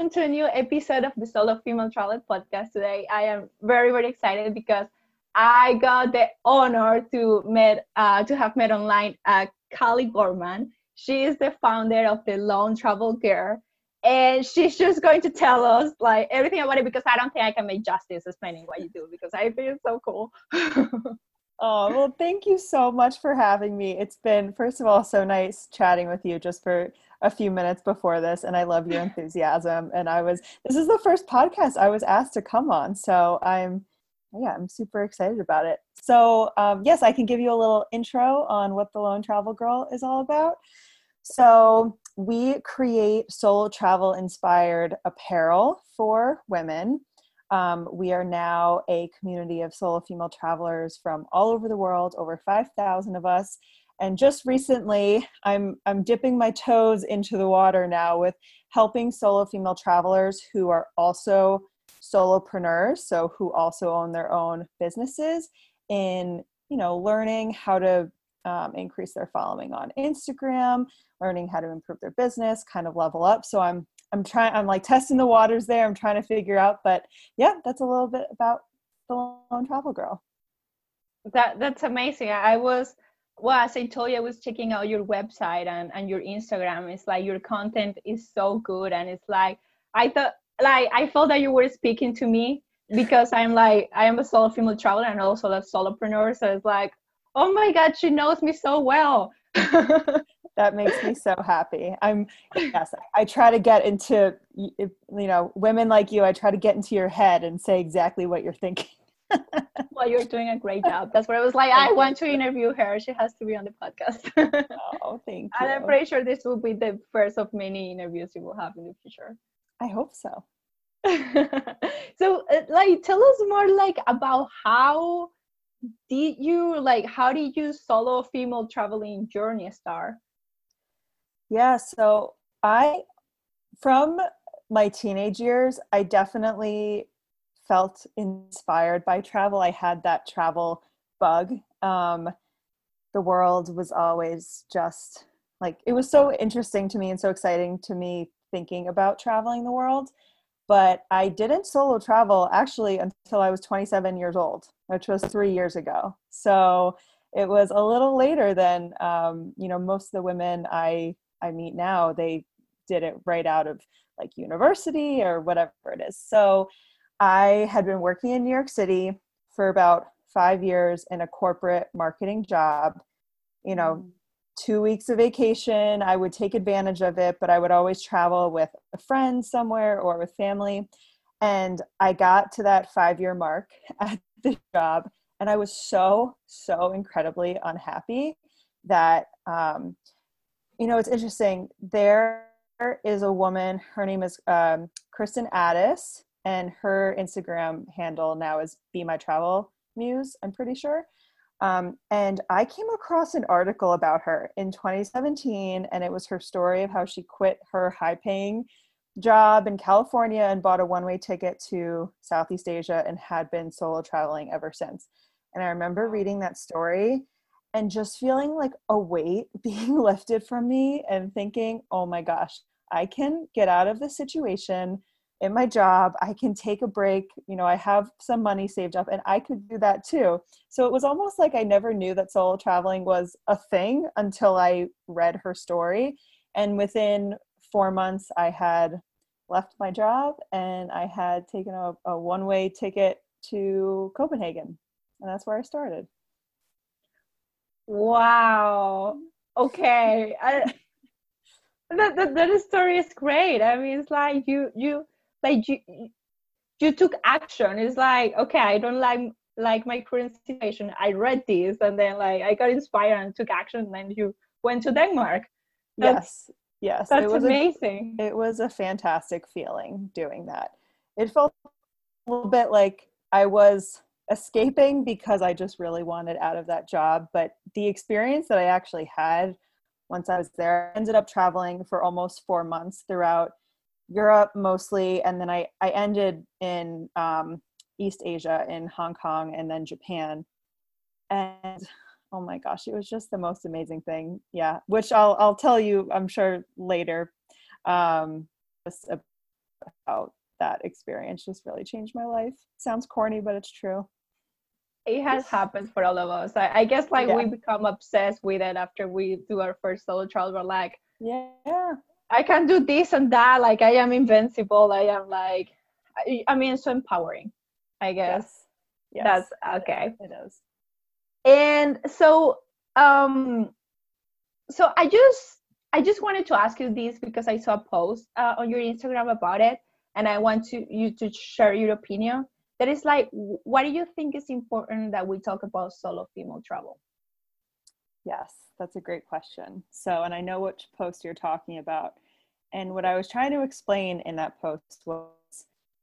welcome to a new episode of the Solo Female Travel Podcast. Today, I am very, very excited because I got the honor to met uh, to have met online uh, Gorman. She is the founder of the Lone Travel Girl, and she's just going to tell us like everything about it because I don't think I can make justice explaining what you do because I think it's so cool. oh well, thank you so much for having me. It's been first of all so nice chatting with you just for a few minutes before this and I love your enthusiasm. And I was this is the first podcast I was asked to come on so I'm yeah I'm super excited about it. So um, yes I can give you a little intro on what the Lone Travel Girl is all about. So we create solo travel inspired apparel for women. Um, we are now a community of solo female travelers from all over the world over 5000 of us and just recently i'm i'm dipping my toes into the water now with helping solo female travelers who are also solopreneurs so who also own their own businesses in you know learning how to um, increase their following on instagram learning how to improve their business kind of level up. So i'm i'm trying i'm like testing the waters there. I'm trying to figure out but yeah that's a little bit about the lone travel girl. That that's amazing. I was well as i told you i was checking out your website and, and your instagram. It's like your content is so good and it's like i thought like i felt that you were speaking to me because i'm like i am a solo female traveler and also a solopreneur. So it's like oh my god she knows me so well. That makes me so happy. I'm yes i try to get into you know women like you i try to get into your head and say exactly what you're thinking well, you're doing a great job. That's what I was like. I want to interview her. She has to be on the podcast. oh, thank you. And I'm pretty sure this will be the first of many interviews you will have in the future. I hope so. so, uh, like, tell us more, like, about how did you like how did you solo female traveling journey start? Yeah, so I from my teenage years, I definitely felt inspired by travel. I had that travel bug. Um, the world was always just like it was so interesting to me and so exciting to me thinking about traveling the world. But I didn't solo travel actually until I was 27 years old, which was three years ago. So it was a little later than um, you know most of the women I I meet now. They did it right out of like university or whatever it is. So I had been working in New York City for about five years in a corporate marketing job. You know, mm. two weeks of vacation, I would take advantage of it, but I would always travel with a friend somewhere or with family. And I got to that five year mark at the job, and I was so, so incredibly unhappy that, um, you know, it's interesting. There is a woman, her name is um, Kristin Addis and her Instagram handle now is Be My Travel Muse, I'm pretty sure. Um, and I came across an article about her in 2017, and it was her story of how she quit her high paying job in California and bought a one way ticket to Southeast Asia and had been solo traveling ever since. And I remember reading that story and just feeling like a weight being lifted from me and thinking, oh my gosh, I can get out of this situation in my job i can take a break you know i have some money saved up and i could do that too. So it was almost like i never knew that solo traveling was a thing until i read her story. And within four months i had left my job and i had taken a, a one-way ticket to copenhagen and that's where i started. Wow. Okay. I, that, that that story is great. I mean it's like you you like you you took action. It's like okay i don't like like my current situation. I read this and then like i got inspired and took action and then you went to denmark. That's, yes yes that's it was amazing. a, it was a fantastic feeling doing that. It felt a little bit like i was escaping because i just really wanted out of that job. But the experience that i actually had once i was there I ended up traveling for almost four months throughout Europe mostly, and then I I ended in um, East Asia in Hong Kong and then Japan, and oh my gosh, it was just the most amazing thing. Yeah, which I'll I'll tell you I'm sure later. Um, how that experience just really changed my life. Sounds corny, but it's true. It has happened for all of us. I, I guess like yeah. we become obsessed with it after we do our first solo travel. We're like, yeah, I can do this and that. Like I am invincible. I am like, I, I mean, so empowering. I guess. Yes. yes. That's okay. It is. And so, um, so I just I just wanted to ask you this because I saw a post uh, on your Instagram about it, and I want to you to share your opinion. That is like, what do you think is important that we talk about solo female travel? Yes, that's a great question. So, and I know which post you're talking about. And what I was trying to explain in that post was,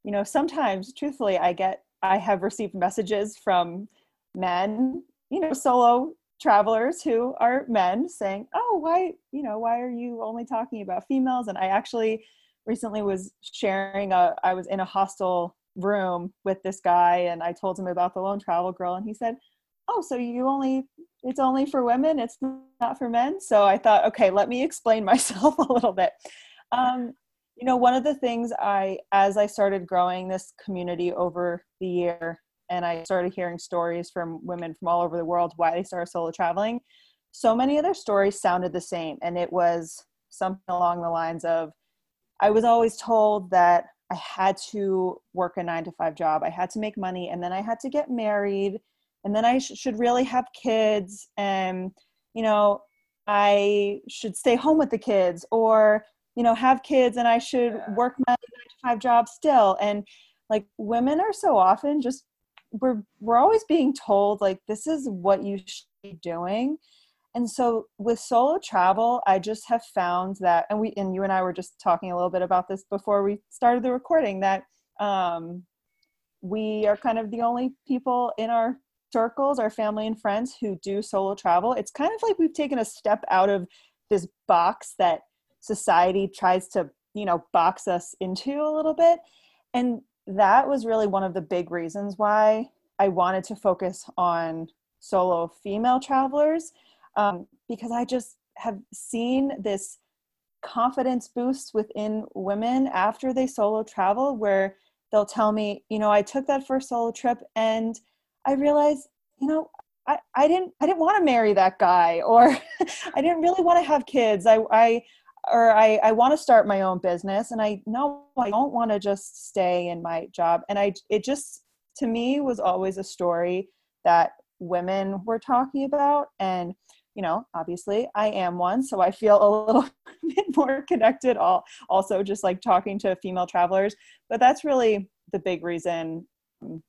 you know, sometimes, truthfully, I get, I have received messages from men, you know, solo travelers who are men saying, "Oh, why, you know, why are you only talking about females?" And I actually recently was sharing a I was in a hostel room with this guy and I told him about the lone travel girl and he said, "Oh, so you only it's only for women, it's not for men?" So I thought, "Okay, let me explain myself a little bit." Um, you know, one of the things I as I started growing this community over the year and I started hearing stories from women from all over the world why they started solo traveling. So many of their stories sounded the same, and it was something along the lines of I was always told that I had to work a nine to five job, I had to make money, and then I had to get married, and then I sh- should really have kids, and you know, I should stay home with the kids, or you know, have kids, and I should work my nine to five job still, and like women are so often just we're we're always being told like this is what you should be doing. And so with solo travel i just have found that and we and you and i were just talking a little bit about this before we started the recording that um, we are kind of the only people in our circles our family and friends who do solo travel it's kind of like we've taken a step out of this box that society tries to you know box us into a little bit. And that was really one of the big reasons why I wanted to focus on solo female travelers um, because I just have seen this confidence boost within women after they solo travel where they'll tell me, you know, I took that first solo trip and I realized, you know, I, I didn't I didn't want to marry that guy or I didn't really want to have kids. I I or I, I want to start my own business and I know I don't want to just stay in my job. And I, it just, to me, was always a story that women were talking about. And, you know, obviously I am one, so I feel a little bit more connected, all, also just like talking to female travelers. But that's really the big reason mm,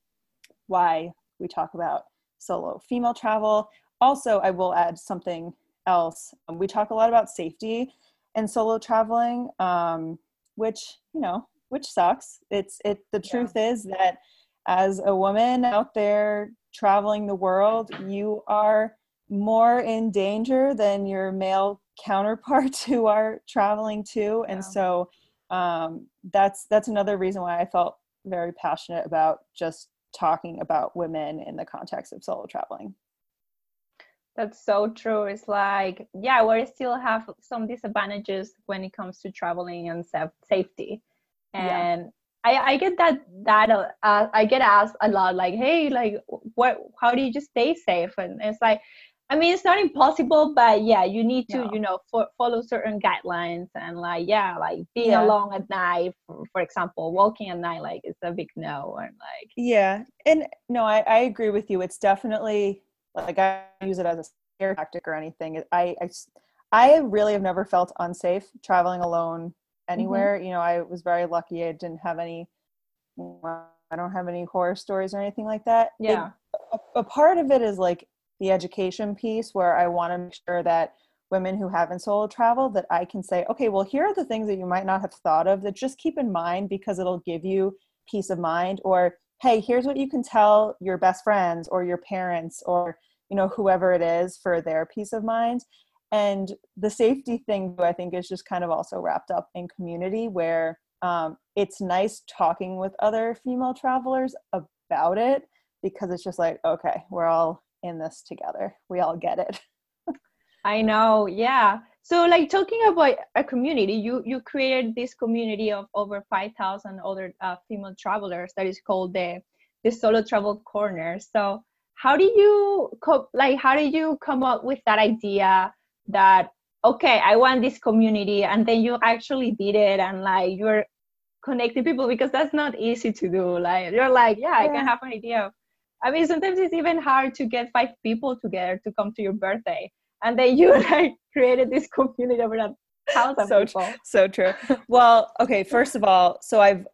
why we talk about solo female travel. Also, I will add something else. We talk a lot about safety and solo traveling, um, which you know, which sucks. It's it. The yeah. truth is that as a woman out there traveling the world, you are more in danger than your male counterparts who are traveling too. And so um, that's that's another reason why I felt very passionate about just talking about women in the context of solo traveling. That's so true. It's like, yeah, we still have some disadvantages when it comes to traveling and safety. And yeah. I, I get that that uh, I get asked a lot, like, hey, like, what? How do you just stay safe? And it's like, I mean, it's not impossible, but yeah, you need to, no. you know, for, follow certain guidelines and like, yeah, like being yeah. alone at night, for, for, example, walking at night, like, it's a big no. And like, yeah, and no, I, I agree with you. It's definitely like I use it as a scare tactic or anything. I, I, I really have never felt unsafe traveling alone mm-hmm. anywhere. Mm-hmm. You know, I was very lucky. I didn't have any. I don't have any horror stories or anything like that. Yeah. It, a, a part of it is like the education piece where I want to make sure that women who haven't solo traveled that I can say, okay, well, here are the things that you might not have thought of that just keep in mind because it'll give you peace of mind or hey here's what you can tell your best friends or your parents or you know whoever it is for their peace of mind. And the safety thing i think is just kind of also wrapped up in community where um, it's nice talking with other female travelers about it because it's just like okay we're all in this together. We all get it. I know yeah. So like talking about a community you you created this community of over 5000 other uh, female travelers that is called the the solo travel corner. So how do you co- like how did you come up with that idea that okay i want this community and then you actually did it and like you're connecting people? Because that's not easy to do. Like you're like yeah, yeah. i can have an idea of i mean sometimes it's even hard to get five people together to come to your birthday and then you like created this community over a thousand so, people so true well okay first of all so i've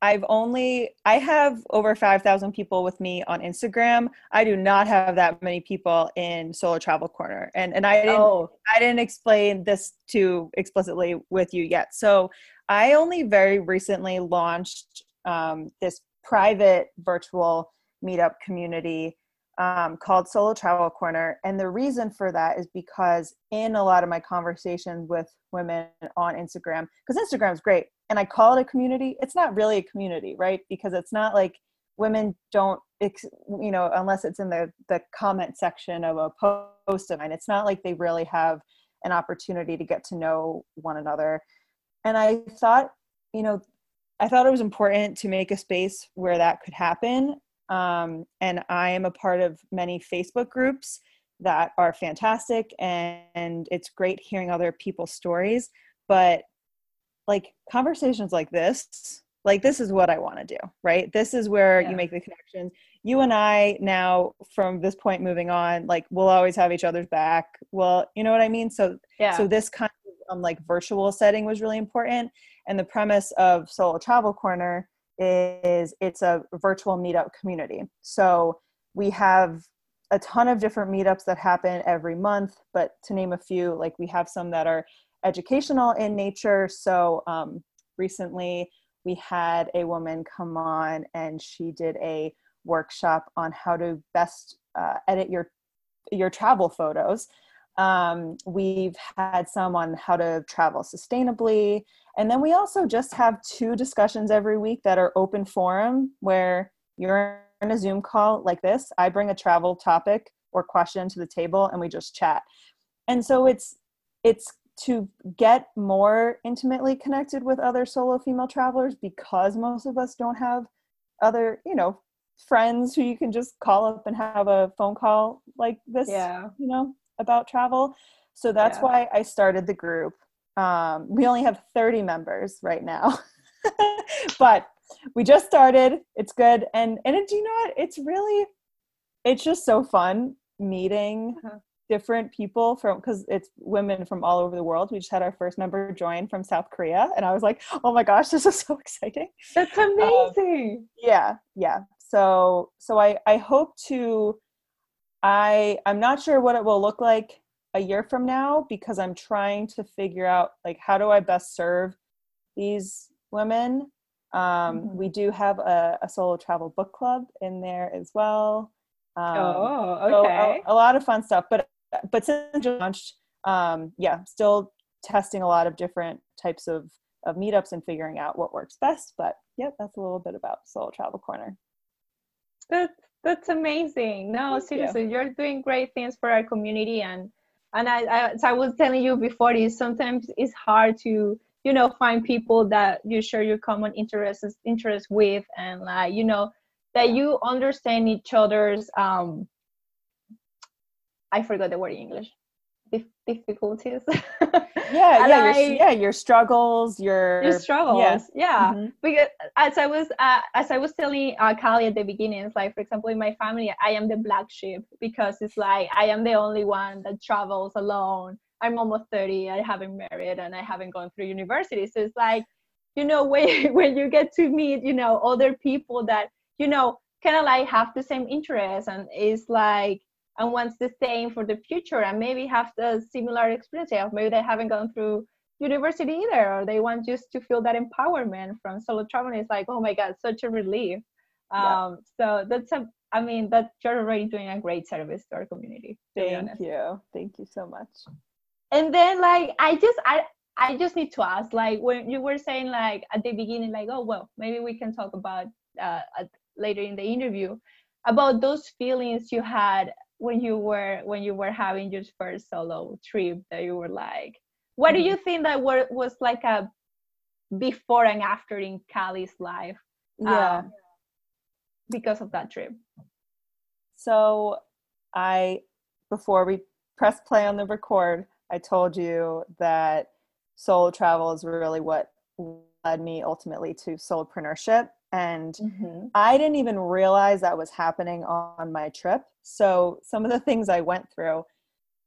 I've only I have over 5,000 people with me on Instagram. I do not have that many people in Solo Travel Corner. And and I didn't oh. I didn't explain this too explicitly with you yet. So I only very recently launched um, this private virtual meetup community um, called Solo Travel Corner. And the reason for that is because in a lot of my conversations with women on Instagram, because Instagram is great, and I call it a community, it's not really a community, right? Because it's not like women don't, you know, unless it's in the, the comment section of a post of mine, it's not like they really have an opportunity to get to know one another. And I thought, you know, I thought it was important to make a space where that could happen. Um, and I am a part of many Facebook groups that are fantastic, and, and it's great hearing other people's stories. But like conversations like this like this is what i want to do right this is where yeah. you make the connections you and i now from this point moving on like we'll always have each other's back well you know what i mean so yeah so this kind of um, like virtual setting was really important and the premise of solo travel corner is it's a virtual meetup community so we have a ton of different meetups that happen every month but to name a few like we have some that are educational in nature. So um, recently we had a woman come on and she did a workshop on how to best uh, edit your your travel photos. Um, we've had some on how to travel sustainably. And then we also just have two discussions every week that are open forum where you're in a Zoom call like this. I bring a travel topic or question to the table and we just chat. And so it's it's to get more intimately connected with other solo female travelers because most of us don't have other you know friends who you can just call up and have a phone call like this yeah you know about travel so that's yeah. why i started the group um, we only have 30 members right now but we just started it's good and and it, you know what it's really it's just so fun meeting uh-huh different people from because it's women from all over the world. We just had our first member join from South Korea, and I was like, "Oh my gosh, this is so exciting!" That's amazing. Um, yeah, yeah. So, so I I hope to. I I'm not sure what it will look like a year from now because I'm trying to figure out like how do I best serve these women. Um, mm-hmm. We do have a, a solo travel book club in there as well. Um, oh, okay. So a, a, lot of fun stuff. But but since launched, um, yeah, still testing a lot of different types of of meetups and figuring out what works best. But yep, that's a little bit about Solo Travel Corner. That's that's amazing. No, Thank seriously, you. are doing great things for our community and and I, I, as I was telling you before, is sometimes it's hard to you know find people that you share your common interests interests with and like you know that you understand each other's um I forgot the word in English. Dif- difficulties. yeah, yeah, I, your, yeah, your struggles, your your struggles. Yeah, yeah. Mm-hmm. Because as I was uh, as I was telling uh, Callie at the beginning, it's like for example in my family, I am the black sheep because it's like I am the only one that travels alone. I'm almost thirty. I haven't married and I haven't gone through university. So it's like, you know, when when you get to meet, you know, other people that you know kind of like have the same interests and it's like and wants the same for the future and maybe have the similar experience of maybe they haven't gone through university either or they want just to feel that empowerment from solo traveling. It's like oh my god such a relief. Yeah. um so that's a i mean that you're already doing a great service to our community thank you. Thank you so much. And then like i just i i just need to ask like when you were saying like at the beginning like oh well maybe we can talk about uh later in the interview about those feelings you had when you were when you were having your first solo trip that you were like what do you think that were, was like a before and after in Callie's life? Yeah. um, because of that trip. So I before we press play on the record, I told you that solo travel is really what led me ultimately to solopreneurship. And I didn't even realize that was happening on my trip. So, some of the things I went through,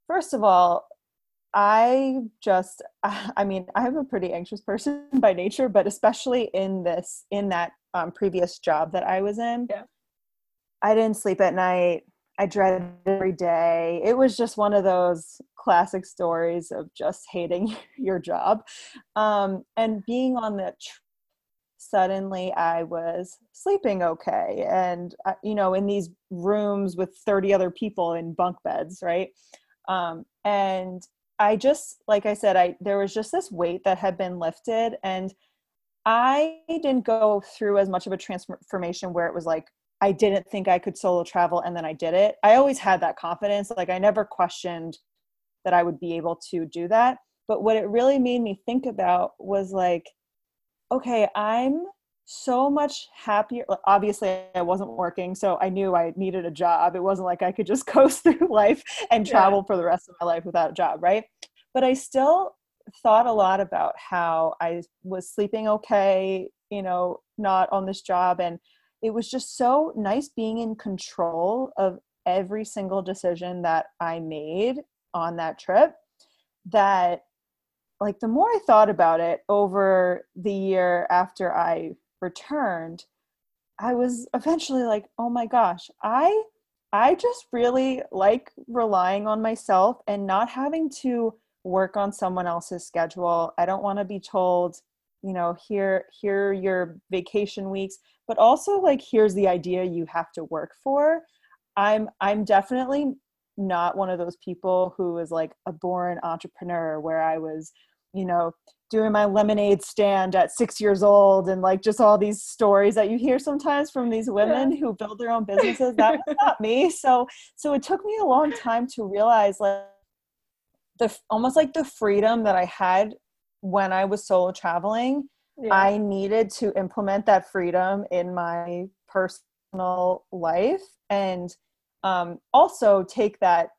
first of all, I just, I mean, I'm a pretty anxious person by nature, but especially in this, in that um, previous job that I was in, Yeah. I didn't sleep at night. I dreaded every day. It was just one of those classic stories of just hating your job. Um, and being on that tr- suddenly I was sleeping okay. And, uh, you know, in these rooms with 30 other people in bunk beds, right? Um, and I just, like I said, I there was just this weight that had been lifted, and I didn't go through as much of a transformation where it was like I didn't think I could solo travel and then I did it. I always had that confidence. Like I never questioned that I would be able to do that. But what it really made me think about was like, okay, I'm so much happier. Obviously, I wasn't working, so I knew I needed a job. It wasn't like I could just coast through life and Yeah. travel for the rest of my life without a job, right? But I still thought a lot about how I was sleeping okay, you know, not on this job. And it was just so nice being in control of every single decision that I made on that trip that like the more I thought about it over the year after I returned, I was eventually like, oh my gosh, I I just really like relying on myself and not having to work on someone else's schedule. I don't want to be told, you know, here here your vacation weeks, but also like here's the idea you have to work for. I'm I'm definitely not one of those people who is like a born entrepreneur where I was, you know, doing my lemonade stand at six years old and like just all these stories that you hear sometimes from these women who build their own businesses. That was not me. So so it took me a long time to realize like the almost like the freedom that I had when I was solo traveling. Yeah. I needed to implement that freedom in my personal life and um, also take that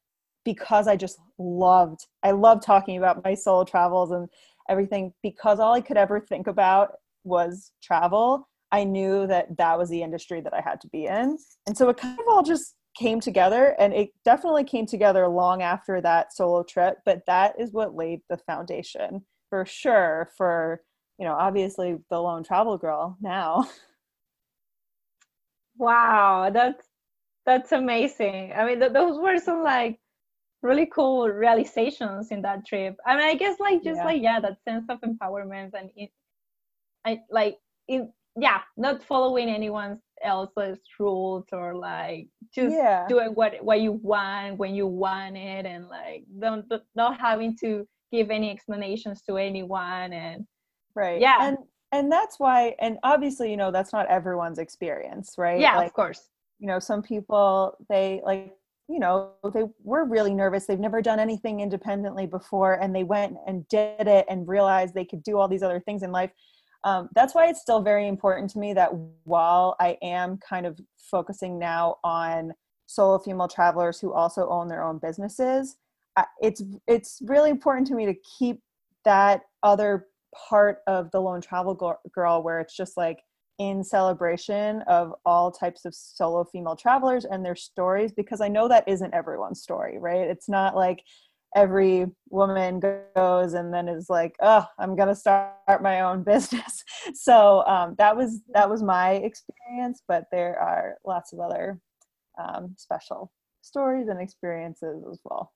because I just loved, I loved talking about my solo travels and everything because all I could ever think about was travel. I knew that that was the industry that I had to be in. And so it kind of all just came together and it definitely came together long after that solo trip, but that is what laid the foundation for sure for, you know, obviously the lone travel girl now. Wow, that's that's amazing. I mean, th- those were some like really cool realizations in that trip. I mean, I guess like just Yeah. like yeah, that sense of empowerment and it, I like it. Yeah, not following anyone else's rules or like just yeah. doing what what you want when you want it, and like don't don't- not having to give any explanations to anyone. And Right. Yeah. And and that's why and obviously, you know, that's not everyone's experience, right? yeah, Like of course. you know some people they like you know they were really nervous. They've never done anything independently before and they went and did it and realized they could do all these other things in life. Um, that's why it's still very important to me that while i am kind of focusing now on solo female travelers who also own their own businesses I- it's it's really important to me to keep that other part of the lone travel Gir- girl where it's just like in celebration of all types of solo female travelers and their stories because I know that isn't everyone's story, right? It's not like every woman goes and then is like, "Oh, I'm gonna start my own business." So um, that was that was my experience, but there are lots of other um, special stories and experiences as well.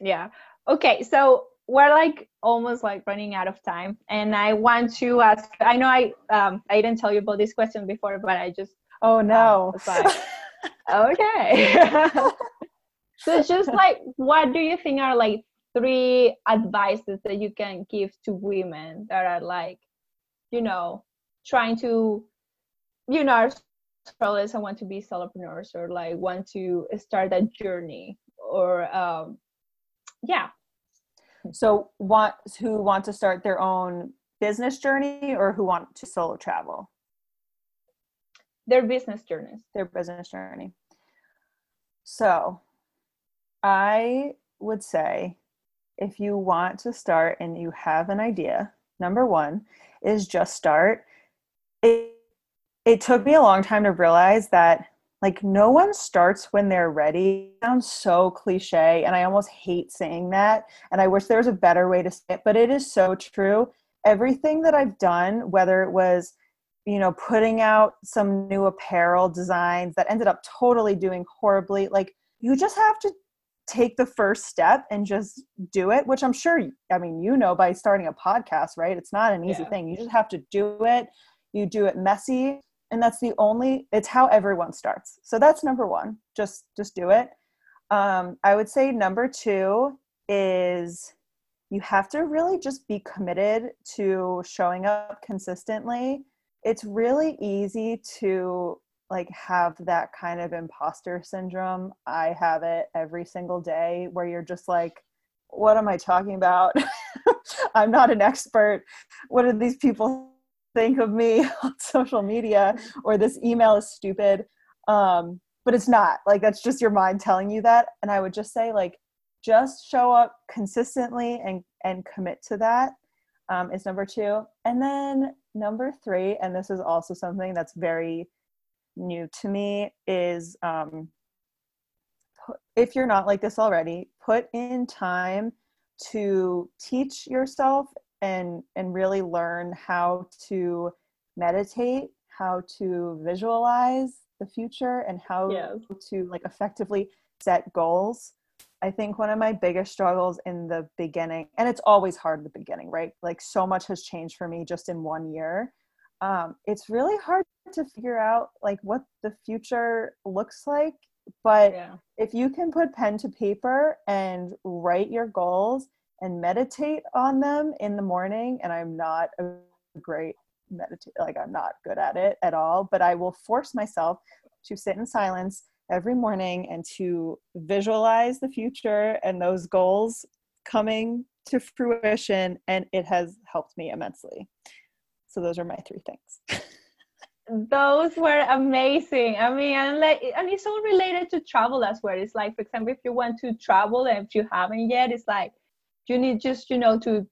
yeah okay so we're like almost like running out of time and i want to ask i know i um i didn't tell you about this question before but i just Oh no! like- okay so it's just like what do you think are like three advices that you can give to women that are like you know trying to you know are and want to be solopreneurs or like want to start that journey or um yeah So want who want to start their own business journey or who want to solo travel? Their business journeys. Their business journey. So I would say if you want to start and you have an idea, number one is just start. It, it took me a long time to realize that like no one starts when they're ready. It sounds so cliche and i almost hate saying that and i wish there was a better way to say it but it is so true. Everything that i've done whether it was you know putting out some new apparel designs that ended up totally doing horribly like you just have to take the first step and just do it which i'm sure i mean you know by starting a podcast right it's not an easy yeah. thing. You just have to do it. You do it messy and that's the only it's how everyone starts. So that's number one. Just just do it. Um, i would say number two is you have to really just be committed to showing up consistently. It's really easy to like have that kind of imposter syndrome. I have it every single day where you're just like what am i talking about? I'm not an expert. What are these people think of me on social media or this email is stupid um, but it's not. Like that's just your mind telling you that. And i would just say like just show up consistently and and commit to that um, is number two. And then number three and this is also something that's very new to me is um, if you're not like this already put in time to teach yourself and and really learn how to meditate how to visualize the future and how yes. to like effectively set goals i think one of my biggest struggles in the beginning and it's always hard in the beginning right like so much has changed for me just in one year um, it's really hard to figure out like what the future looks like but yeah. if you can put pen to paper and write your goals and meditate on them in the morning and i'm not a great meditate like i'm not good at it at all but i will force myself to sit in silence every morning and to visualize the future and those goals coming to fruition and it has helped me immensely. So those are my three things. Those were amazing. I mean and like and it's all related to travel as well. It's like for example if you want to travel and if you haven't yet it's like you need just you know to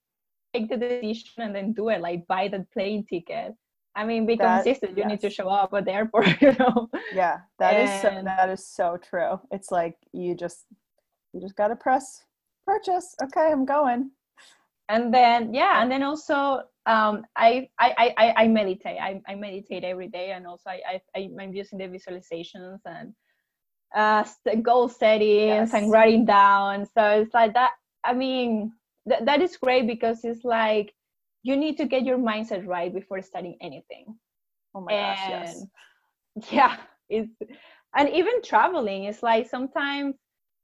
take the decision and then do it like buy the plane ticket. I mean be that, consistent you yes. need to show up at the airport you know? Yeah that and, is so that is so true. It's like you just you just gotta press purchase. Okay i'm going. And then yeah and then also um i i i, I meditate. I, I meditate every day and also i i i'm using the visualizations and uh goal settings yes. and writing down. So it's like that I mean, th- that is great because it's like you need to get your mindset right before studying anything. Oh my and, gosh, yes. Yeah, it's and even traveling is like sometimes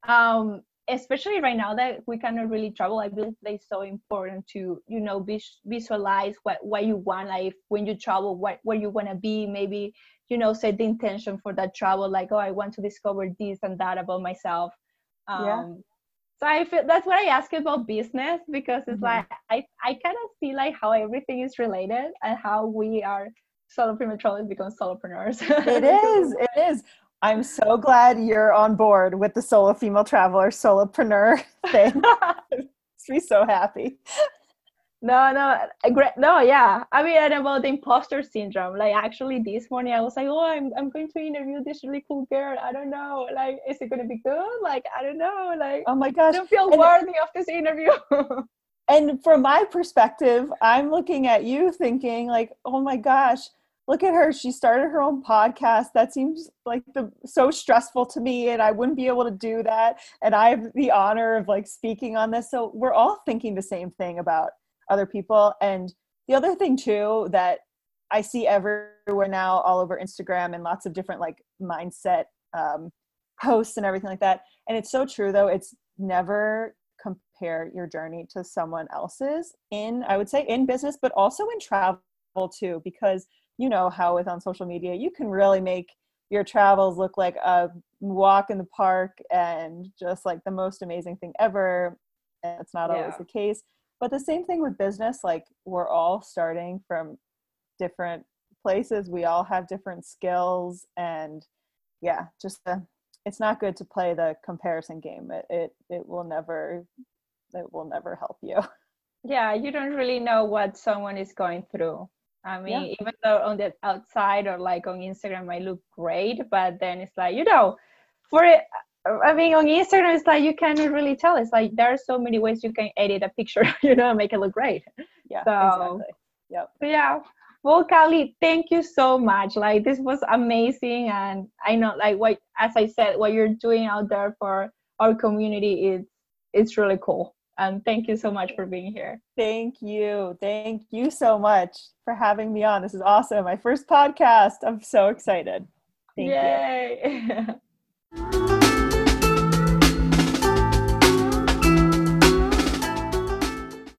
um especially right now that we cannot really travel i believe that it's so important to you know vis- visualize what what you want like when you travel what where you want to be maybe you know set the intention for that travel like oh i want to discover this and that about myself um, yeah so i feel that's what i ask about business because it's mm-hmm. like i i kind of see like how everything is related and how we are solopreneur trolleys become solopreneurs. It is it is. I'm so glad you're on board with the solo female traveler solopreneur thing. Makes me so happy no, no, uh, great. No, yeah. I mean, and about the imposter syndrome. Like, actually, this morning I was like, oh, I'm, I'm going to interview this really cool girl. I don't know. Like, is it going to be good? Like, I don't know. Like, oh my gosh. I don't feel and worthy of this interview. and from my perspective, I'm looking at you thinking, like, oh my gosh, look at her. She started her own podcast. That seems like the so stressful to me, and I wouldn't be able to do that. And I have the honor of like speaking on this. So we're all thinking the same thing about other people. And the other thing too that I see everywhere now, all over Instagram and lots of different like mindset um, posts and everything like that. And it's so true though. It's never compare your journey to someone else's in, I would say, in business, but also in travel too, because you know how with on social media you can really make your travels look like a walk in the park and just like the most amazing thing ever and it's not yeah. always the case but the same thing with business like we're all starting from different places. We all have different skills and yeah just the, it's not good to play the comparison game. It, it it will never it will never help you. Yeah you don't really know what someone is going through. I mean yeah. even though on the outside or like on instagram might look great but then it's like you know for it I mean, on Instagram, it's like you can't really tell. It's like there are so many ways you can edit a picture, you know, make it look great. Yeah, so, exactly. Yep. So yeah. Well, Callie, thank you so much. Like this was amazing, and I know, like what as I said, what you're doing out there for our community is it's really cool. And thank you so much for being here. Thank you. Thank you so much for having me on. This is awesome. My first podcast. I'm so excited. Thank Yay. you.